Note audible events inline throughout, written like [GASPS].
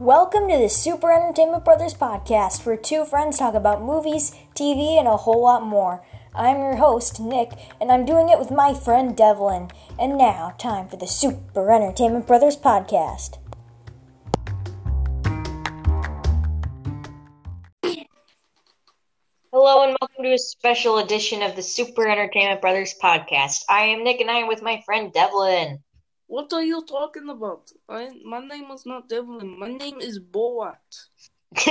Welcome to the Super Entertainment Brothers podcast, where two friends talk about movies, TV, and a whole lot more. I'm your host, Nick, and I'm doing it with my friend Devlin. And now, time for the Super Entertainment Brothers podcast. Hello and welcome to a special edition of the Super Entertainment Brothers podcast. I am Nick and I am with my friend Devlin. What are you talking about? I, my name is not Devlin. My name is Boat. [LAUGHS]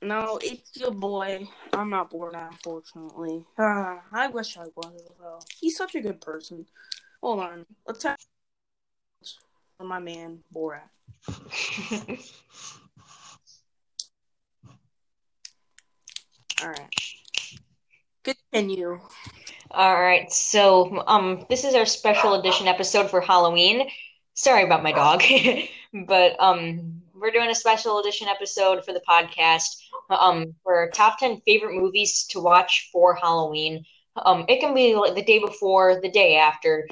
no, it's your boy. I'm not bored, unfortunately. Ah, I wish I was. Though. He's such a good person. Hold on. Let's have my man Borat. [LAUGHS] All right. Continue. All right, so um, this is our special edition episode for Halloween. Sorry about my dog, [LAUGHS] but um, we're doing a special edition episode for the podcast. Um, for top ten favorite movies to watch for Halloween. Um, it can be like the day before, the day after,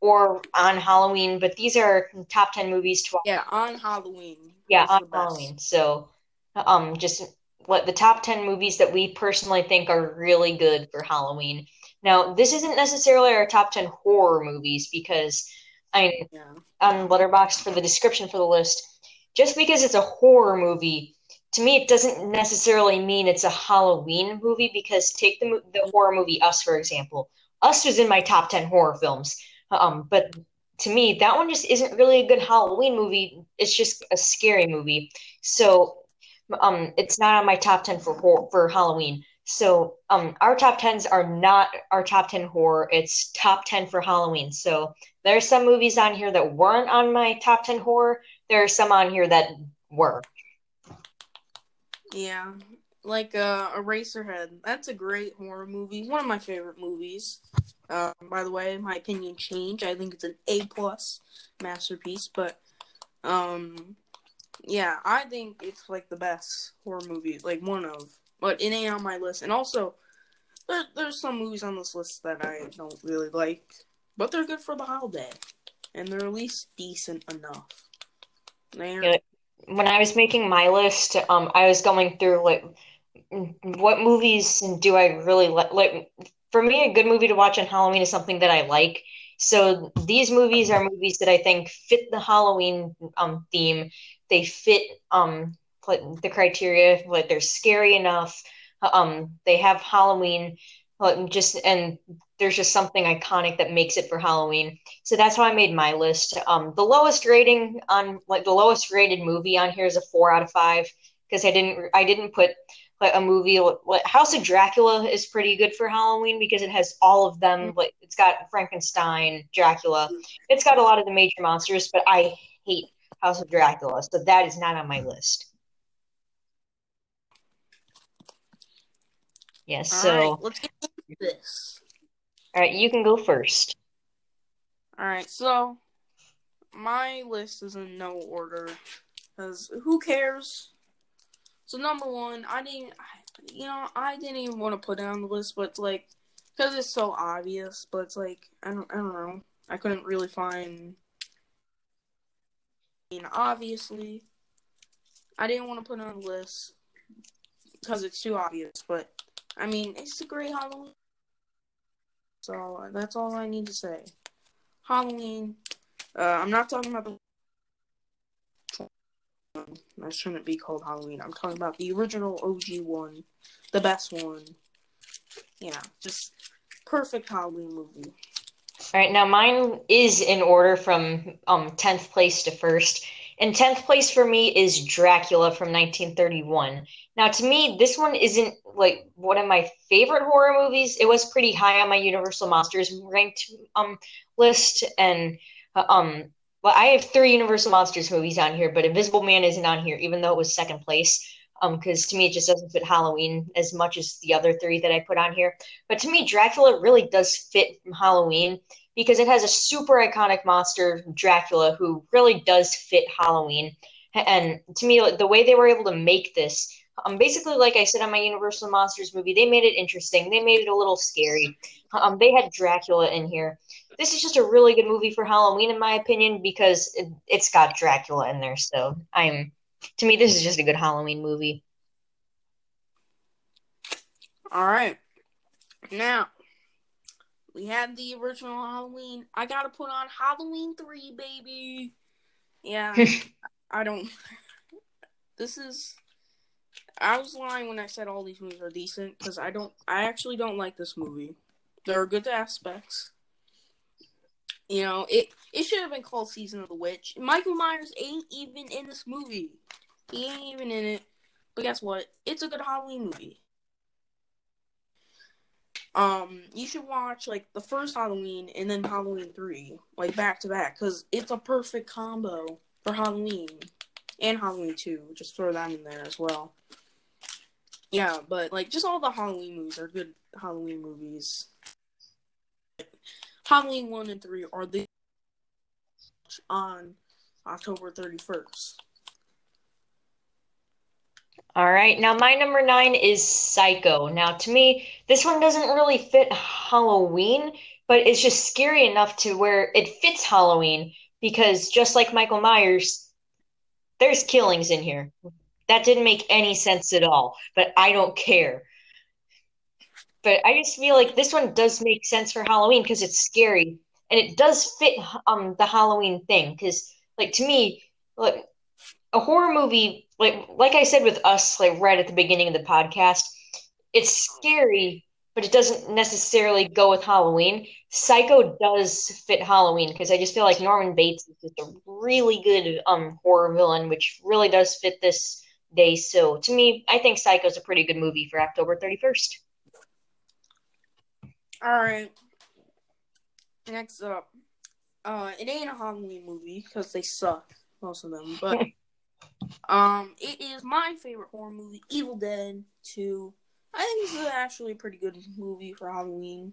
or on Halloween. But these are top ten movies to watch. Yeah, on Halloween. Yeah, on Halloween. So, um, just what the top 10 movies that we personally think are really good for Halloween. Now, this isn't necessarily our top 10 horror movies because I yeah. on Letterboxd for the description for the list, just because it's a horror movie, to me it doesn't necessarily mean it's a Halloween movie because take the the horror movie Us for example. Us was in my top 10 horror films. Um, but to me, that one just isn't really a good Halloween movie. It's just a scary movie. So um, it's not on my top 10 for for Halloween. So um, our top tens are not our top ten horror. It's top ten for Halloween. So there are some movies on here that weren't on my top ten horror. There are some on here that were. Yeah, like uh, Eraserhead. That's a great horror movie. One of my favorite movies. Uh, by the way, my opinion changed. I think it's an A plus masterpiece. But um, yeah, I think it's like the best horror movie. Like one of but it ain't on my list. And also, there, there's some movies on this list that I don't really like, but they're good for the holiday, and they're at least decent enough. Yeah, when I was making my list, um, I was going through like what movies do I really like. Like for me, a good movie to watch on Halloween is something that I like. So these movies are movies that I think fit the Halloween um, theme. They fit um, the criteria like they're scary enough um they have halloween just and there's just something iconic that makes it for halloween. So that's how i made my list. Um the lowest rating on like the lowest rated movie on here is a four out of five because i didn't i didn't put like a movie like house of dracula is pretty good for halloween because it has all of them like it's got frankenstein dracula. It's got a lot of the major monsters but i hate house of dracula so that is not on my list Yes. Yeah, so right, let's get into this. All right, you can go first. All right, so my list is in no order because who cares? So number one, I didn't, you know, I didn't even want to put it on the list, but it's like because it's so obvious. But it's like I don't, I don't know. I couldn't really find. I mean, obviously, I didn't want to put it on the list because it's too obvious. But I mean, it's a great Halloween. So that's all I need to say. Halloween. Uh, I'm not talking about the. That shouldn't be called Halloween. I'm talking about the original OG one, the best one. Yeah, just perfect Halloween movie. All right, now mine is in order from um tenth place to first. And 10th place for me is Dracula from 1931. Now, to me, this one isn't like one of my favorite horror movies. It was pretty high on my Universal Monsters ranked um list, and uh, um, well, I have three Universal Monsters movies on here, but Invisible Man isn't on here, even though it was second place. Um, because to me it just doesn't fit Halloween as much as the other three that I put on here. But to me, Dracula really does fit Halloween because it has a super iconic monster, Dracula, who really does fit Halloween. And to me, the way they were able to make this Um, basically, like I said on my Universal Monsters movie, they made it interesting. They made it a little scary. Um, they had Dracula in here. This is just a really good movie for Halloween, in my opinion, because it, it's got Dracula in there. So I'm, to me, this is just a good Halloween movie. All right. Now, we had the original Halloween. I gotta put on Halloween 3, baby. Yeah. [LAUGHS] I don't. This is. I was lying when I said all these movies are decent because I don't. I actually don't like this movie. There are good aspects. You know, it it should have been called Season of the Witch. Michael Myers ain't even in this movie. He ain't even in it. But guess what? It's a good Halloween movie. Um, you should watch like the first Halloween and then Halloween three, like back to back, because it's a perfect combo for Halloween and Halloween two. Just throw that in there as well. Yeah, but like just all the Halloween movies are good Halloween movies. Halloween one and three are the on October thirty first. All right. Now, my number nine is Psycho. Now, to me, this one doesn't really fit Halloween, but it's just scary enough to where it fits Halloween because just like Michael Myers, there's killings in here. That didn't make any sense at all, but I don't care. But I just feel like this one does make sense for Halloween because it's scary and it does fit um the Halloween thing because like to me like a horror movie like like I said with us like right at the beginning of the podcast it's scary but it doesn't necessarily go with Halloween. Psycho does fit Halloween because I just feel like Norman Bates is just a really good um horror villain, which really does fit this day. So to me, I think Psycho is a pretty good movie for October thirty first. All right. Next up, uh, it ain't a Halloween movie because they suck, most of them. But [LAUGHS] um, it is my favorite horror movie, Evil Dead Two. I think this is actually a pretty good movie for Halloween.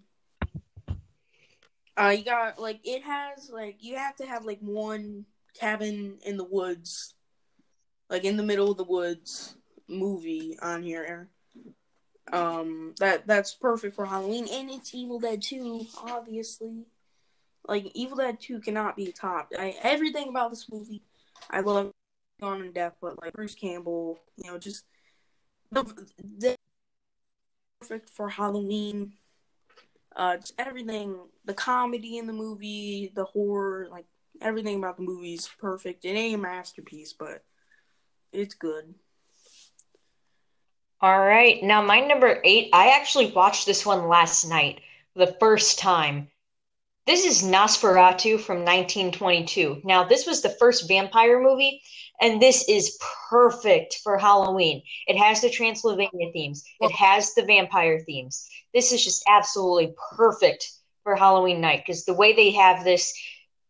Uh, you got like it has like you have to have like one cabin in the woods, like in the middle of the woods movie on here. Um, that that's perfect for Halloween, and it's Evil Dead Two, obviously. Like Evil Dead Two cannot be topped. I everything about this movie, I love on in depth, but like Bruce Campbell, you know, just the, the perfect for Halloween. Uh, just everything, the comedy in the movie, the horror, like everything about the movie is perfect. It ain't a masterpiece, but it's good. All right. Now, my number eight, I actually watched this one last night the first time. This is Nosferatu from 1922. Now, this was the first vampire movie, and this is perfect for Halloween. It has the Transylvania themes, it has the vampire themes. This is just absolutely perfect for Halloween night because the way they have this,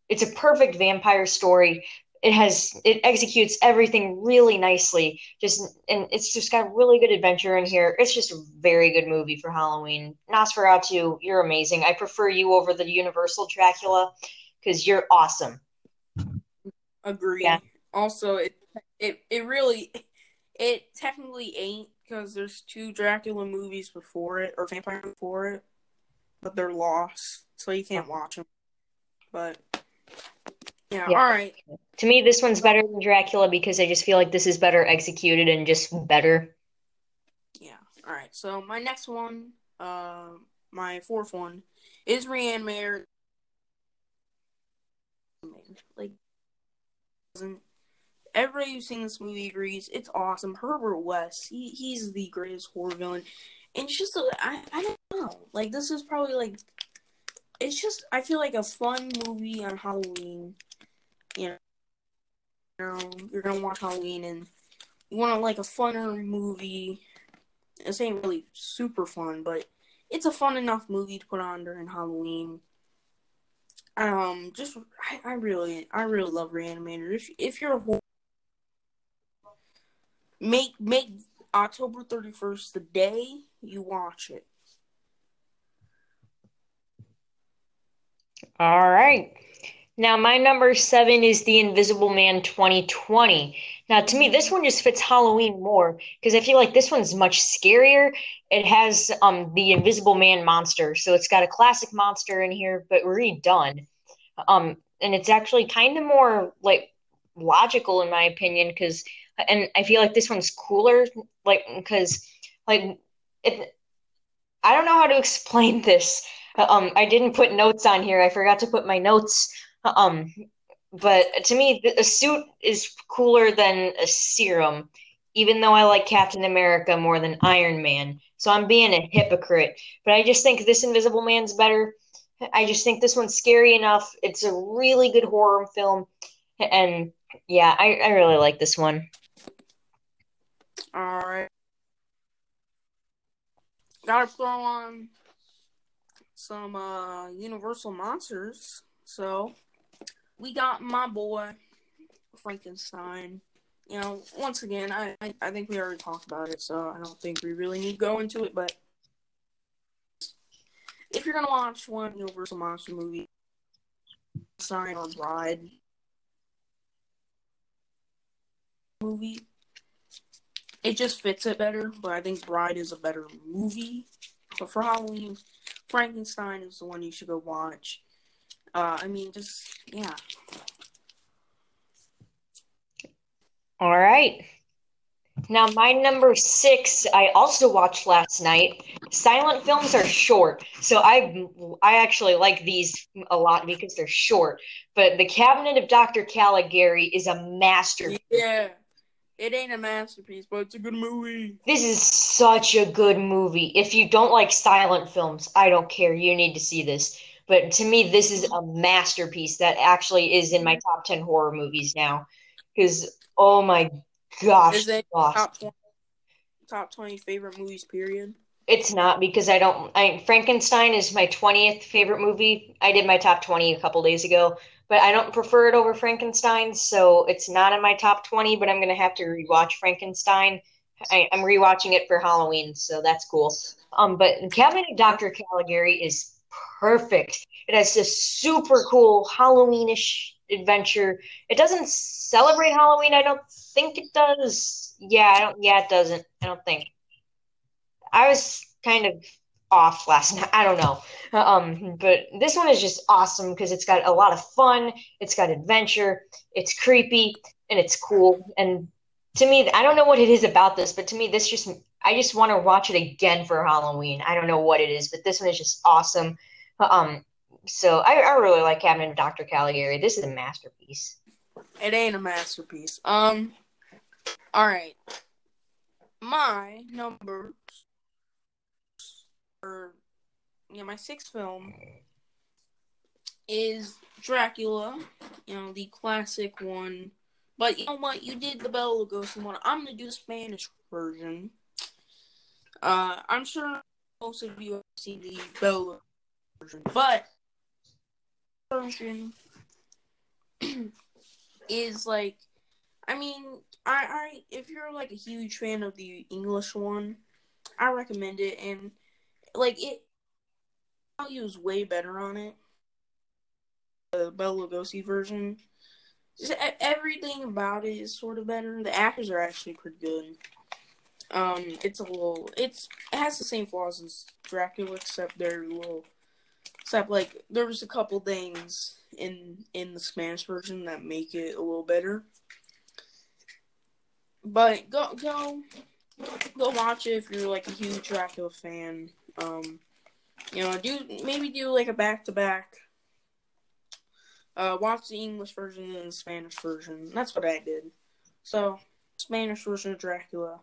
it's a perfect vampire story it has it executes everything really nicely. Just and it's just got really good adventure in here. It's just a very good movie for halloween. Nosferatu you're amazing. I prefer you over the universal dracula because you're awesome. Agree. Yeah. also it it, it really it technically ain't because there's two dracula movies before it or vampire before it but they're lost so you can't watch them but yeah, yeah, all right. To me, this one's better than Dracula because I just feel like this is better executed and just better. Yeah. All right. So my next one, uh, my fourth one, is Reanimator. Like, everybody who's seen this movie agrees it's awesome. Herbert West, he he's the greatest horror villain, and it's just I don't know. Like this is probably like, it's just I feel like a fun movie on Halloween you know, you're gonna watch Halloween and you want like a funner movie. This ain't really super fun, but it's a fun enough movie to put on during Halloween. Um, just I, I really, I really love Reanimator. If if you're a horror, make make October thirty first the day you watch it. All right. Now, my number seven is The Invisible Man 2020. Now, to me, this one just fits Halloween more because I feel like this one's much scarier. It has um the Invisible Man monster, so it's got a classic monster in here, but redone. Um, and it's actually kind of more like logical in my opinion because, and I feel like this one's cooler, like because like it. I don't know how to [LAUGHS] explain this. Um, I didn't put notes on here. I forgot to put my notes. Um, but to me, a suit is cooler than a serum, even though I like Captain America more than Iron Man. So I'm being a hypocrite. But I just think this Invisible Man's better. I just think this one's scary enough. It's a really good horror film. And yeah, I, I really like this one. All right. Gotta throw on some uh, Universal Monsters. So we got my boy Frankenstein. You know, once again, I, I, I think we already talked about it, so I don't think we really need to go into it. But if you're gonna watch one Universal Monster movie, Sign or Bride movie, it just fits it better. But I think Bride is a better movie. But for Halloween, Frankenstein is the one you should go watch. Uh, I mean, just yeah. All right. Now, my number six, I also watched last night. Silent films are short, so I I actually like these a lot because they're short. But The Cabinet of Dr. Caligari is a masterpiece. Yeah, it ain't a masterpiece, but it's a good movie. This is such a good movie. If you don't like silent films, I don't care. You need to see this. But to me, this is a masterpiece that actually is in my top 10 horror movies now. Because, oh my gosh. Is it top 20, top 20 favorite movies, period? It's not because I don't. I Frankenstein is my 20th favorite movie. I did my top 20 a couple days ago, but I don't prefer it over Frankenstein, so it's not in my top 20, but I'm going to have to rewatch Frankenstein. I, am rewatching it for Halloween, so that's cool. Um, but Cabinet of Dr. Caligari is perfect. It has this super cool Halloweenish adventure. It doesn't celebrate Halloween. I don't think it does. Yeah, I don't. Yeah, it doesn't. I don't think. I was kind of off last night. I don't know. Um, but this one is just awesome because it's got a lot of fun. It's got adventure. It's creepy and it's cool. And to me, I don't know what it is about this, but to me, this just I just want to watch it again for Halloween. I don't know what it is, but this one is just awesome. Um, so I, I really like Cabinet of Dr. Caligari. This is a masterpiece. It ain't a masterpiece. Um, all right. My number, or yeah, my sixth film is Dracula. You know the classic one. But you know what? You did the Bela Lugosi one. I'm gonna do the Spanish version. Uh, I'm sure most of you have seen the Bela version, but version [CLEARS THROAT] is like, I mean, I, I if you're like a huge fan of the English one, I recommend it, and like it, value is way better on it. The Bela Lugosi version, just everything about it is sort of better. The actors are actually pretty good. Um, it's a little, it's it has the same flaws as Dracula, except they're a little, except like there was a couple things in in the Spanish version that make it a little better. But go go go watch it if you're like a huge Dracula fan. Um, you know, do maybe do like a back to back. Uh, watch the English version and the Spanish version. That's what I did. So, Spanish version of Dracula.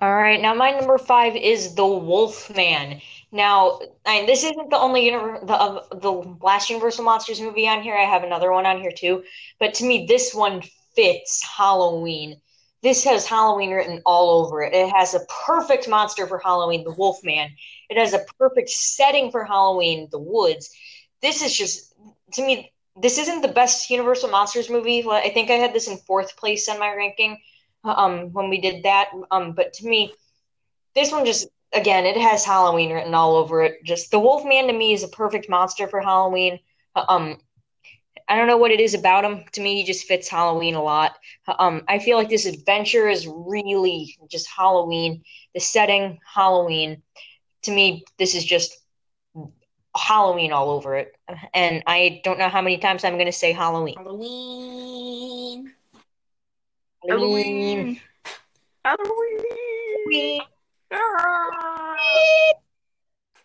All right, now my number five is the Wolfman. Now, I, this isn't the only universe, the uh, the last Universal Monsters movie on here. I have another one on here too, but to me, this one fits Halloween. This has Halloween written all over it. It has a perfect monster for Halloween, the Wolfman. It has a perfect setting for Halloween, the woods. This is just to me. This isn't the best Universal Monsters movie. I think I had this in fourth place on my ranking um when we did that. Um, but to me, this one just again it has Halloween written all over it. Just the Wolfman to me is a perfect monster for Halloween. Um, I don't know what it is about him. To me, he just fits Halloween a lot. Um, I feel like this adventure is really just Halloween. The setting, Halloween. To me, this is just Halloween all over it. And I don't know how many times I'm going to say Halloween. Halloween. Halloween. Halloween. Ah.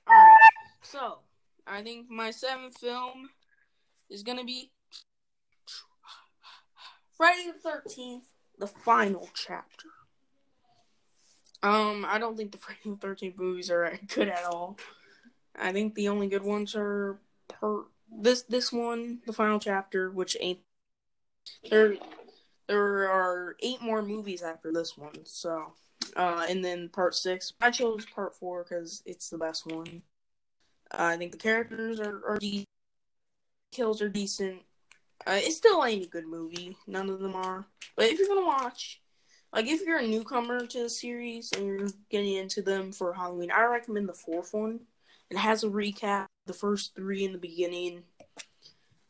Alright, so I think my seventh film is gonna be Friday the Thirteenth, the final chapter. Um, I don't think the [LAUGHS] Friday the Thirteenth movies are good at all. I think the only good ones are per this this one, the final chapter, which ain't there. There are eight more movies after this one, so uh, and then part six. I chose part four because it's the best one. Uh, I think the characters are, are decent. Kills are decent. Uh, it still ain't a good movie. None of them are. But if you're gonna watch, like if you're a newcomer to the series and you're getting into them for Halloween, I recommend the fourth one. It has a recap, the first three in the beginning.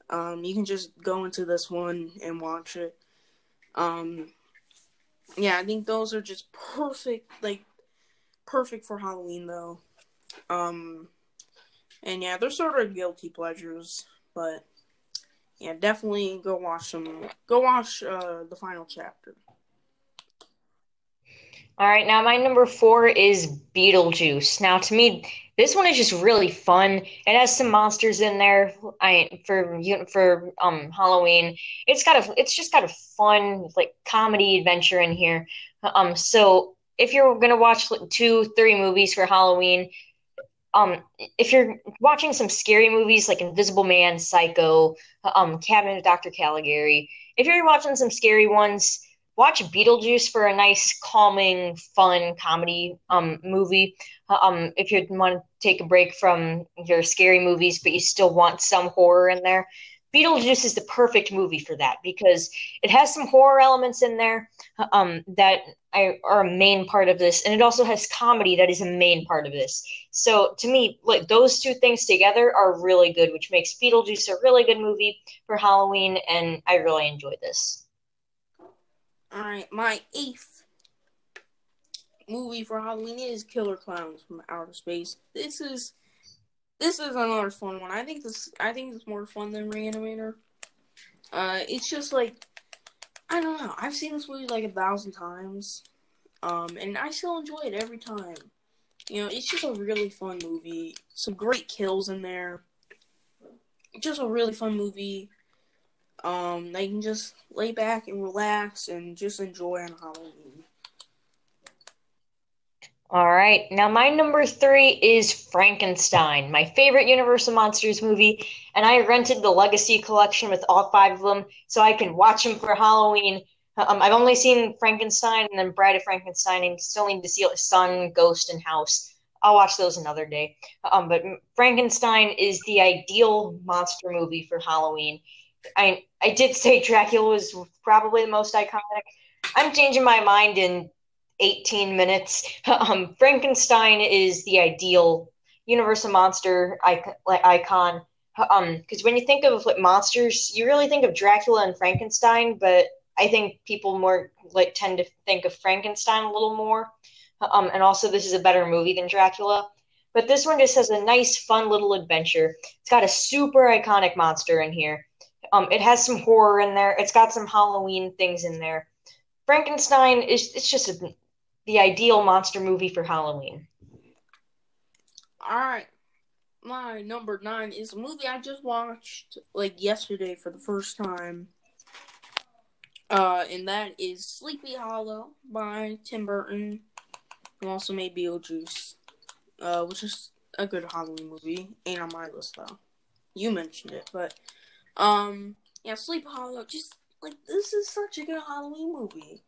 Um, you can just go into this one and watch it. Um, yeah, I think those are just perfect, like perfect for Halloween though. Um, and yeah, they're sort of guilty pleasures, but yeah, definitely go watch them. Go watch uh, the final chapter. All right, now my number four is Beetlejuice. Now, to me, this one is just really fun. It has some monsters in there. I for for um Halloween. It's got a it's just got a fun like comedy adventure in here. Um, so if you're gonna watch two three movies for Halloween, um, if you're watching some scary movies like Invisible Man, Psycho, um, Cabinet of Dr. Caligari, if you're watching some scary ones watch Beetlejuice for a nice, calming, fun comedy um, movie. Um, if you want to take a break from your scary movies, but you still want some horror in there, Beetlejuice is the perfect movie for that because it has some horror elements in there um, that are a main part of this, and it also has comedy that is a main part of this. So to me, like those two things together are really good, which makes Beetlejuice a really good movie for Halloween, and I really enjoy this. Alright, my eighth movie for Halloween is Killer Clowns from Outer Space. This is this is another fun one. I think this I think it's more fun than Reanimator. Uh, it's just like I don't know. I've seen this movie like a thousand times, um, and I still enjoy it every time. You know, it's just a really fun movie. Some great kills in there. Just a really fun movie. Um, they can just lay back and relax and just enjoy on Halloween. All right. Now, my number three is Frankenstein, my favorite Universal Monsters movie. And I rented the Legacy collection with all five of them so I can watch them for Halloween. Um, I've only seen Frankenstein and then Bride of Frankenstein, and still need to see Son, Ghost, and House. I'll watch those another day. Um, but Frankenstein is the ideal monster movie for Halloween. I I did say Dracula was probably the most iconic. I'm changing my mind in 18 minutes. [LAUGHS] Um, Frankenstein is the ideal Universal monster icon. Um, because when you think of like monsters, you really think of Dracula and Frankenstein, but I think people more like tend to think of Frankenstein a little more. Um, and also this is a better movie than Dracula. But this one just has a nice, fun little adventure. It's got a super iconic monster in here. Um, it has some horror in there. It's got some Halloween things in there. Frankenstein is it's just a, the ideal monster movie for Halloween. All right, my number nine is a movie I just watched like yesterday for the first time. Uh, and that is Sleepy Hollow by Tim Burton, who also made Beetlejuice, uh, which is a good Halloween movie. Ain't on my list though. You mentioned it, but um, yeah, Sleep Hollow. Just like this is such a good Halloween movie.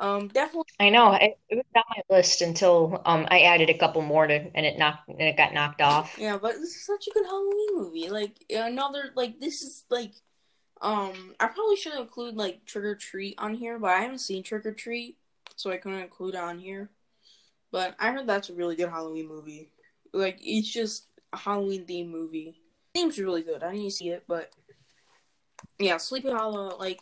Um, definitely. I know it, it was on my list until um I added a couple more to and it knocked and it got knocked off. Yeah, but this is such a good Halloween movie. Like another like this is like um I probably should include like Trick or Treat on here, but I haven't seen Trick or Treat, so I couldn't include it on here. But I heard that's a really good Halloween movie. Like it's just a Halloween themed movie. Seems really good. I didn't see it, but yeah, Sleepy Hollow, like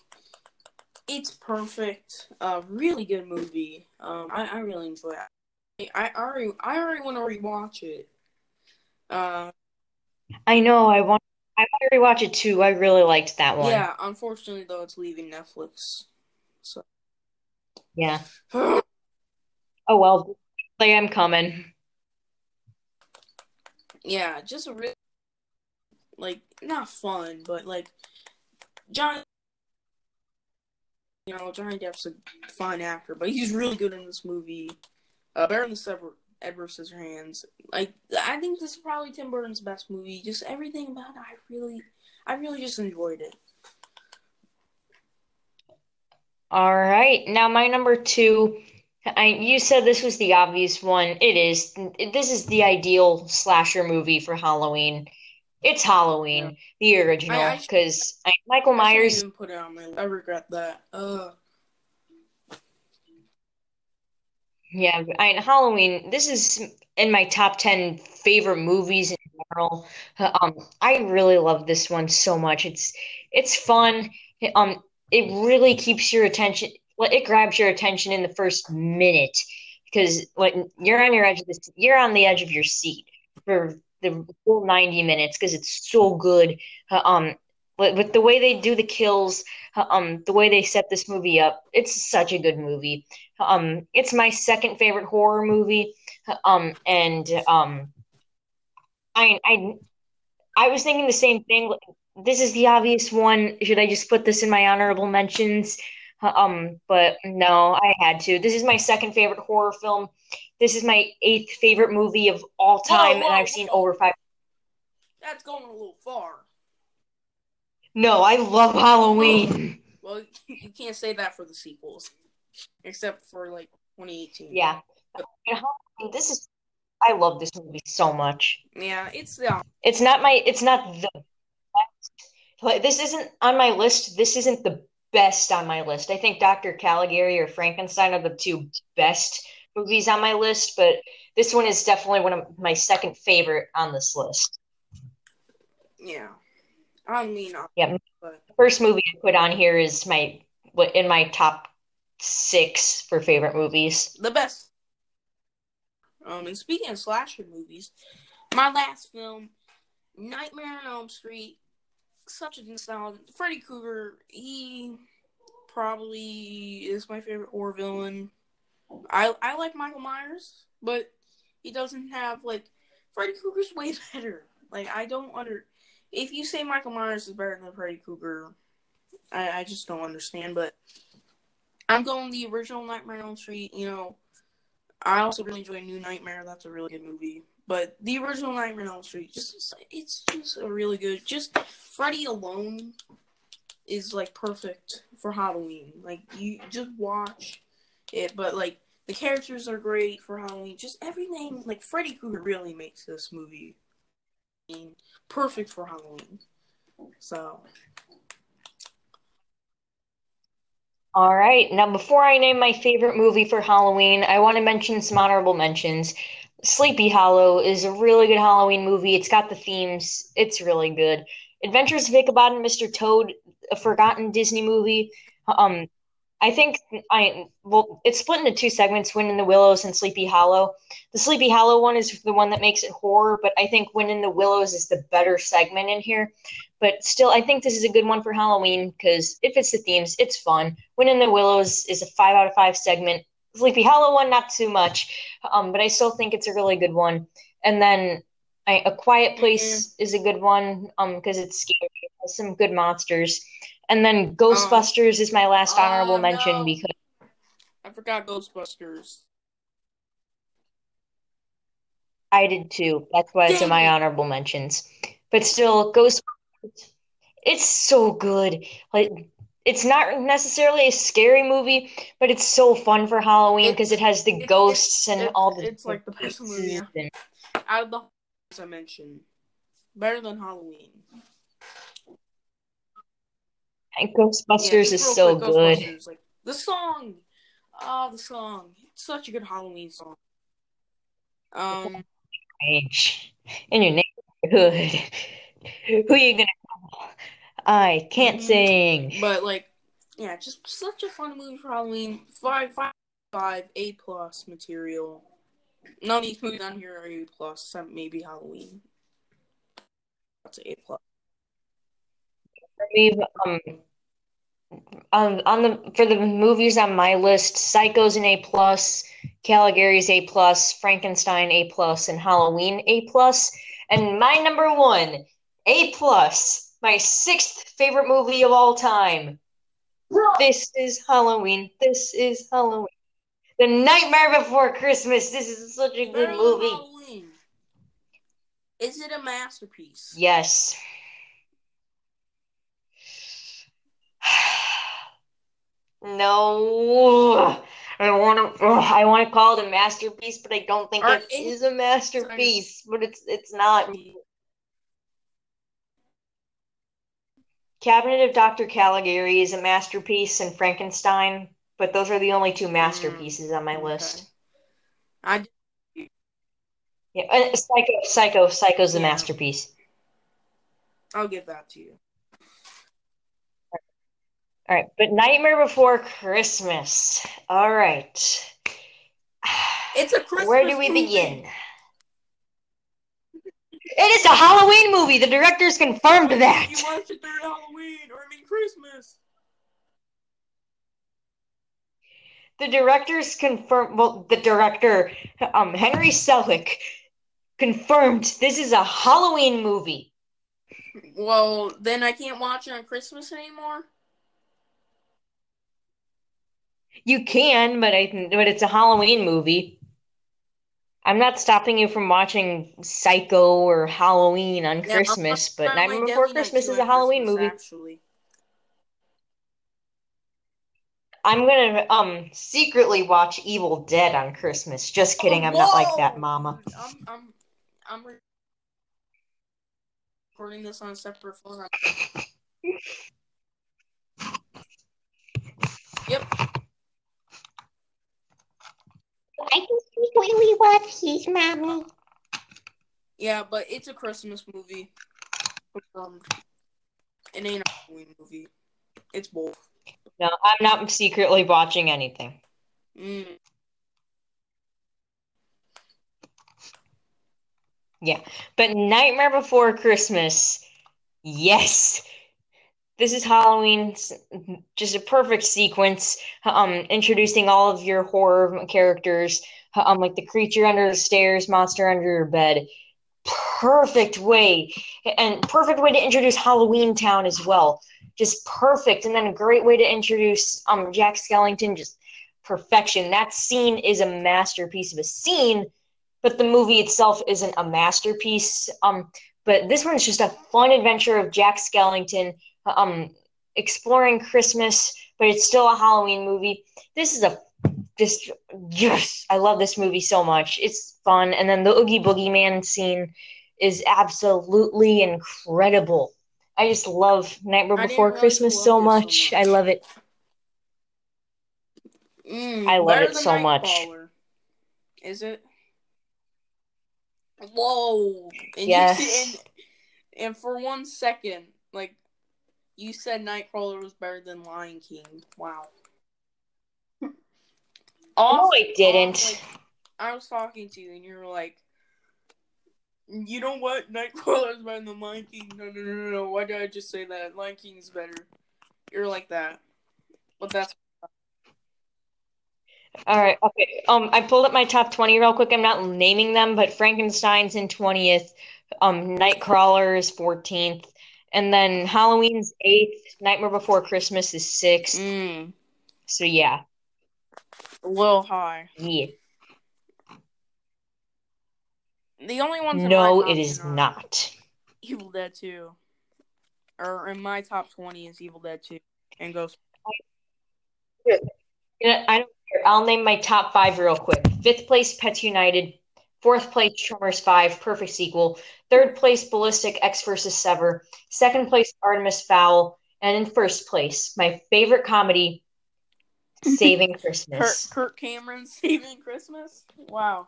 it's perfect. Uh, really good movie. Um, I, I really enjoy it. I, I already I already want to rewatch it. Uh, I know. I want. I want to rewatch it too. I really liked that one. yeah. Unfortunately, though, it's leaving Netflix. So Yeah. [SIGHS] Oh well. I am coming. yeah, just a real like not fun, but like Johnny. You know, Johnny Depp's a fine actor, but he's really good in this movie. Uh, better than Edward, Edward Scissorhands. Like, I think this is probably Tim Burton's best movie. Just everything about it, I really, I really just enjoyed it. All right. Now my number two. I you said this was the obvious one. It is. This is the ideal slasher movie for Halloween. It's Halloween, the original, I- I- because Michael I Myers. even put it on my. I regret that. Uh, Yeah, I Halloween. This is in my top 10 favorite movies in general. Um, I really love this one so much. It's it's fun. Um, it really keeps your attention. Well, it grabs your attention in the first minute because when you're on your edge of this, you're on the edge of your seat for the full 90 minutes because it's so good. Um, with, the way they do the kills, um, the way they set this movie up, it's such a good movie. Um, it's my second favorite horror movie. Um, and um, I I I was thinking the same thing. This is the obvious one. Should I just put this in my honorable mentions? Um, but no, I had to. This is my second favorite horror film. This is my eighth favorite movie of all time, whoa, and I've seen whoa. over five. that's going a little far. No, I love Halloween. [GASPS] Well, you can't say that for the sequels, except for like 2018. Yeah, this is. I love this movie so much. yeah, it's the It's not my. It's not the best. This isn't on my list. This isn't the best on my list. I think Dr. Caligari or Frankenstein are the two best movies on my list, but this one is definitely one of my second favorite on this list. yeah. I don't mean, Yeah. but First movie I put on here is my in my top six for favorite movies. the best. Um, and speaking of slasher movies, my last film, Nightmare on Elm Street, such a nostalgia. Freddy Krueger, he probably is my favorite horror villain. I I like Michael Myers, but he doesn't have like Freddy Krueger's way [LAUGHS] better. Like I don't under if you say Michael Myers is better than Freddy Krueger, I, I just don't understand. But I'm going the original Nightmare on Elm Street. You know, I also really enjoy New Nightmare. That's a really good movie. But the original Nightmare on Elm Street, just it's just a really good. Just Freddy alone is like perfect for Halloween. Like you just watch it, but like the characters are great for Halloween. Just everything like Freddy Krueger really makes this movie perfect for Halloween. So All right. Now, before I name my favorite movie for Halloween, I want to mention some honorable mentions. Sleepy Hollow is a really good Halloween movie. It's got the themes. It's really good. Adventures of Ichabod and Mr. Toad, a forgotten Disney movie. Um, I think I well, it's split into two segments: Wind in the Willows and Sleepy Hollow. The Sleepy Hollow one is the one that makes it horror, but I think Wind in the Willows is the better segment in here. But still, I think this is a good one for Halloween because it fits the themes. It's fun. Wind in the Willows is a five out of five segment. Sleepy Hollow one, not too much, um, but I still think it's a really good one. And then I, A Quiet Place is a good one um, because it's scary. It has some good monsters. And then Ghostbusters oh. is my last Oh, honorable mention no. because I forgot Ghostbusters. I did too. That's why it's in my honorable mentions. But still, Ghostbusters, it's so good. Like, it's not necessarily a scary movie, but it's so fun for Halloween because it has the ghosts and it- all the it's like the best movie. and- Out of the I mentioned, better than Halloween. And Ghostbusters just is so quick, good. Ghostbusters, Like the song, ah, the song. It's such a good Halloween song. Um, Age in your neighborhood. [LAUGHS] Who are you gonna call? I can't Mhm. sing. But like, yeah, just such a fun movie for Halloween. Five, five, five, A plus material. None of these movies on here are A plus, except maybe Halloween. That's A plus. We've um on on the for the movies on my list, Psycho's an A plus, Caligari's A plus, Frankenstein A plus, and Halloween A plus. And my number one, A plus, my sixth favorite movie of all time. This is Halloween. This is Halloween. The Nightmare Before Christmas. This is such a good movie. Halloween. Is it a masterpiece? Yes. No. I want to. I want to call it a masterpiece, but I don't think Are it any- is a masterpiece. But it's it's not. Cabinet of Dr. Caligari is a masterpiece, and Frankenstein. But those are the only two mm, masterpieces on my Okay. list. I Yeah, Psycho, Psycho, Psycho's a Yeah. masterpiece. I'll give that to you. All right, but Nightmare Before Christmas. All right. It's a Christmas Where do we movie. begin? It is a Halloween movie. The directors confirmed that. You watch it during Halloween, or I mean Christmas. The directors confirmed. Well, the director, um, Henry Selick, confirmed this is a Halloween movie. Well, then I can't watch it on Christmas anymore. You can, but I but it's a Halloween movie. I'm not stopping you from watching Psycho or Halloween on Yeah, Christmas, but Nightmare Before Christmas is a Halloween Christmas, movie. Actually, I'm gonna um secretly watch Evil Dead on Christmas. Just kidding, I'm not like that, Mama. I'm I'm I'm re- recording this on a separate phone. [LAUGHS] Yep. I can secretly watch these, Mommy. Yeah, but it's a Christmas movie. Um, it ain't a Halloween movie. It's both. No, I'm not secretly watching anything. Mm. But Nightmare Before Christmas, yes. This is Halloween, just a perfect sequence. Um, introducing all of your horror characters, um, like the creature under the stairs, monster under your bed. Perfect way, and perfect way to introduce Halloween Town as well. Just perfect, and then a great way to introduce um Jack Skellington. Just perfection. That scene is a masterpiece of a scene but the movie itself isn't a masterpiece. Um, but this one's just a fun adventure of Jack Skellington, um, exploring Christmas, but it's still a Halloween movie. This is a just yes, I love this movie so much. It's fun, and then the Oogie Boogie Man scene is absolutely incredible. I just love Nightmare I Before Christmas so much. I love it. Mm, I love it so much. Is it? Whoa! And Yes. You, and, and for one second, like you said, Nightcrawler was better than Lion King. Wow. No, Off- I didn't. off, like, I was talking to you, and you were like, "You know what? Nightcrawler is better than Lion King." No, no, no, no, no. Why did I just say that? Lion King is better. You're like that, but that's All right. Okay. Um, I pulled up my top 20 real quick. I'm not naming them, but Frankenstein's in 20th. Um, Nightcrawler is 14th. And then Halloween's 8th. Nightmare Before Christmas is 6th. mm, So yeah. A little high. Yeah. The only ones No, it is 10 are not. Evil Dead 2. Or in my top 20 is Evil Dead 2 and Ghost. Yeah, I don't care. I'll name my top five real quick. Fifth place, Pets United. Fourth place, Tremors 5, perfect sequel. Third place, Ballistic Ecks versus Sever. Second place, Artemis Fowl. And in first place, my favorite comedy, Saving [LAUGHS] Christmas. Kirk Kirk Cameron [LAUGHS] saving Christmas? Wow.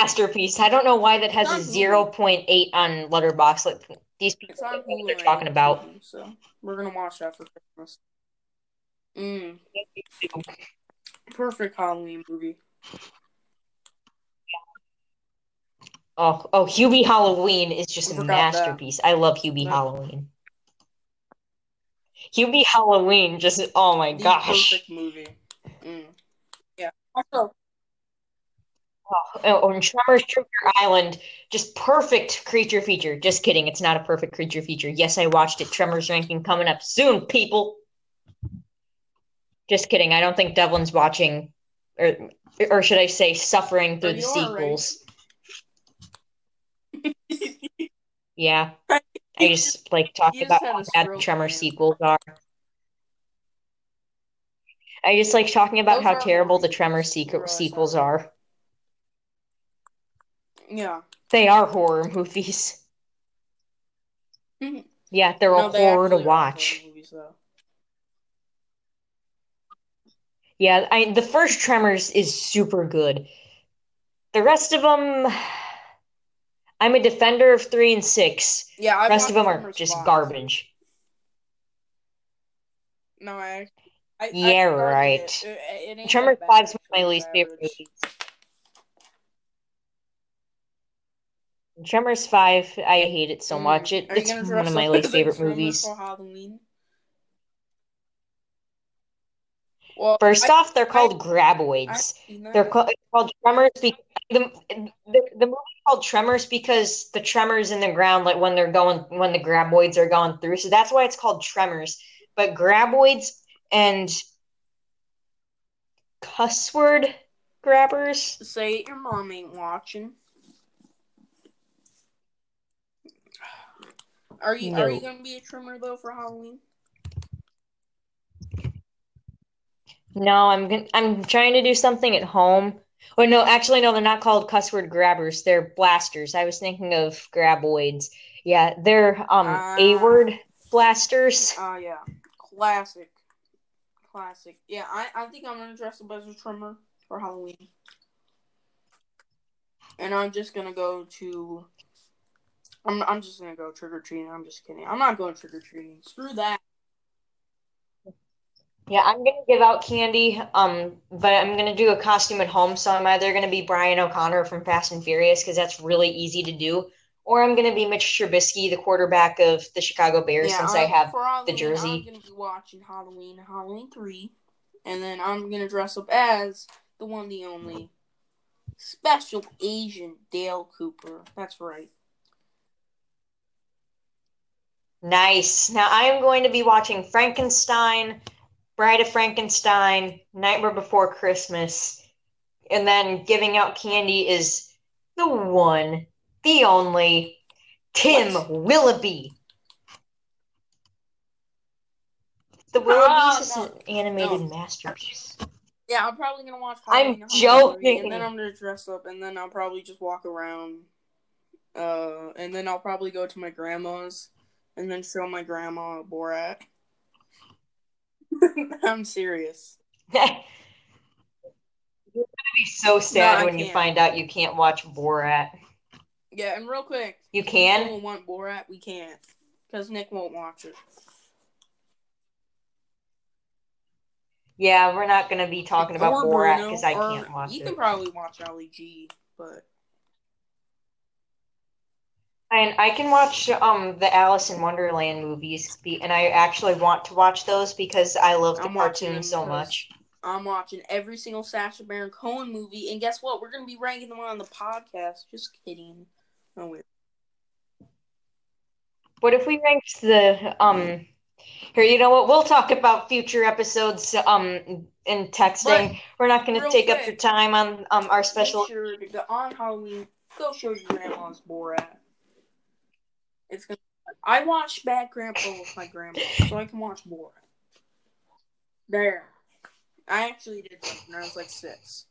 Masterpiece. I don't know why that has a 0.8 on Letterboxd. Like, these people know what they're talking about. So we're gonna watch that for Christmas. Mm, perfect Halloween movie. Oh, oh, Hubie Halloween is just a forgot that. masterpiece. I love Hubie Yeah. Halloween. Hubie Halloween just oh my The gosh. perfect movie. Mm. Yeah. Also, Oh, and Tremors Shrieker Island, just perfect creature feature. Just kidding, it's not a perfect creature feature. Yes, I watched it. Tremors ranking coming up soon, people. Just kidding. I don't think Devlin's watching, or or should I say, suffering through Oh, the you are, right? sequels. [LAUGHS] Yeah, I just like just about how bad the Tremor sequels are. I just like talking about Those how terrible the Tremor sequ- sequels are. yeah. They are horror movies. Mhm. Yeah, they're No, a they horror to actually are horror watch. movies. Yeah, I the first Tremors is super good. The rest of them, I'm a defender of three and six. Yeah, I rest of them are just 5. garbage. No, I. I I Yeah, started right. It. It, it Tremors that bad, Five's one of my least favorite movies. Tremors Five, I hate it so Mm. much. It, it's one of my least favorite movies. Well, First I, off, they're called I've graboids. seen that. They're called, called Tremors. because the, the the movie called Tremors because the tremors in the ground, like when they're going, when the graboids are going through. So that's why it's called Tremors. But graboids and cuss word grabbers. Say it, your mom ain't watching. Are you are you gonna be a trimmer though for Halloween? No, I'm I'm trying to do something at home. Oh no, actually no, they're not called cuss word grabbers. They're blasters. I was thinking of graboids. Yeah, they're um Ah. A-word blasters. Ah, yeah, classic, classic. Yeah, I I think I'm gonna dress up as a trimmer for Halloween, and I'm just gonna go to. I'm I'm just gonna go trick or treating. I'm just kidding. I'm not going trick or treating. Screw that. Yeah, I'm gonna give out candy, um, but I'm gonna do a costume at home, so I'm either gonna be Brian O'Conner from Fast and Furious because that's really easy to do, or I'm gonna be Mitch Trubisky, the quarterback of the Chicago Bears, yeah, since I'm- I have Halloween, jersey. I'm gonna be watching Halloween, Halloween three, and then I'm gonna dress up as the one, the only special Asian Dale Cooper. That's right. Nice. Now I am going to be watching Frankenstein, Bride of Frankenstein, Nightmare Before Christmas, and then giving out candy is the one, the only, Tim What? Willoughby. The Willoughbys is no. an animated No. masterpiece. Yeah, I'm probably gonna watch I'm Halloween, Halloween and then I'm gonna dress up, and then I'll probably just walk around, uh, and then I'll probably go to my grandma's, and then show my grandma Borat. [LAUGHS] I'm serious. [LAUGHS] You're gonna be so sad I when you find out you can't watch Borat. Yeah, and real quick, You can? People want Borat, we can't, because Nick won't watch it. Yeah, we're not gonna be talking about or Borat because I can't watch you it. You can probably watch Ali G, but And I can watch um the Alice in Wonderland movies, be- and I actually want to watch those because I love the I'm cartoons so much. I'm watching every single Sacha Baron Cohen movie, and guess what? We're gonna be ranking them on the podcast. Just kidding. Oh wait. What if we ranked the um? Here, you know what? We'll talk about future episodes um in texting. But We're not going to real take up your time on um our Make special. sure to go on Halloween. Go show your grandma's Borat. It's gonna. I watch Bad Grandpa with my grandma, so I can watch more. There. I actually did that when I was like six.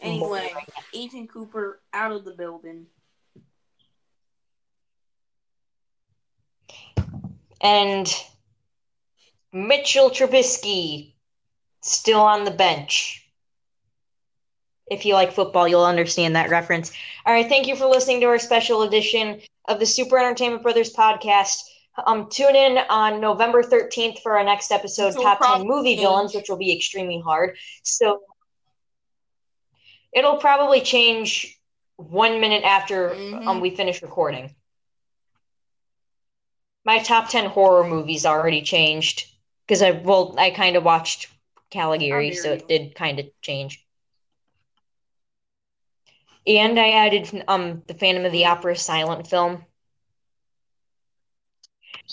Anyway, Agent Cooper out of the building. And Mitchell Trubisky still on the bench. if you like football, you'll understand that reference. All right, thank you for listening to our special edition of the Super Entertainment Brothers podcast. Um, tune in on November 13th for our next episode, Top 10 Movie change. Villains, which will be extremely hard. So it'll probably change one minute after mm-hmm. um, we finish recording. My top 10 horror movies already changed because I, well, I kind of watched Caligari, so it did kind of change. And I added um the Phantom of the Opera silent film.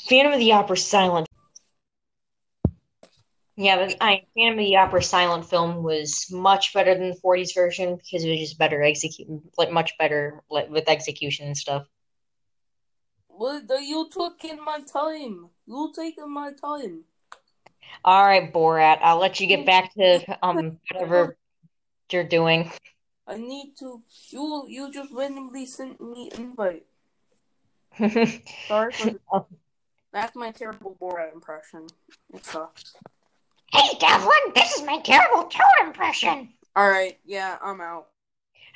Phantom of the Opera silent. Yeah, but I Phantom of the Opera silent film was much better than the 40s version because it was just better execute, like much better like, with execution and stuff. Well, you taking my time. You taking my time. All right, Borat. I'll let you get back to um whatever you're doing. I need to. You you just randomly sent me invite. [LAUGHS] Sorry for the, oh. that's my terrible Borat impression. It sucks. Hey Devlin, this is my terrible Joe impression. All right, yeah, I'm out.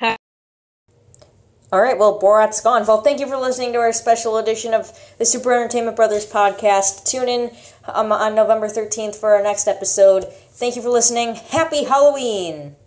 [LAUGHS] All right, well, Borat's gone. Well, thank you for listening to our special edition of the Super Entertainment Brothers podcast. Tune in um, on November 13th for our next episode. Thank you for listening. Happy Halloween!